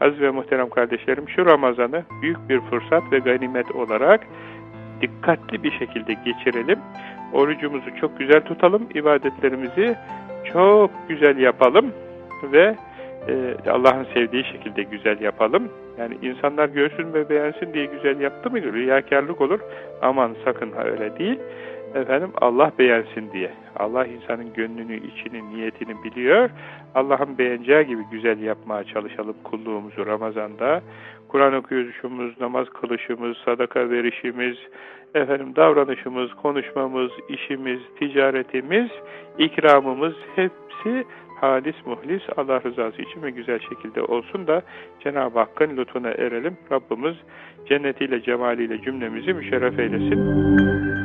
Aziz ve muhterem kardeşlerim şu Ramazan'ı büyük bir fırsat ve ganimet olarak dikkatli bir şekilde geçirelim. Orucumuzu çok güzel tutalım, ibadetlerimizi çok güzel yapalım ve e, Allah'ın sevdiği şekilde güzel yapalım. Yani insanlar görsün ve beğensin diye güzel yaptı mı riyakarlık olur. Aman sakın ha öyle değil. Efendim Allah beğensin diye. Allah insanın gönlünü, içini, niyetini biliyor. Allah'ın beğeneceği gibi güzel yapmaya çalışalım kulluğumuzu Ramazan'da. Kur'an okuyuşumuz, namaz kılışımız, sadaka verişimiz, efendim davranışımız, konuşmamız, işimiz, ticaretimiz, ikramımız hepsi halis muhlis Allah rızası için ve güzel şekilde olsun da Cenab-ı Hakk'ın lütfuna erelim. Rabbimiz cennetiyle, cemaliyle cümlemizi müşerref eylesin.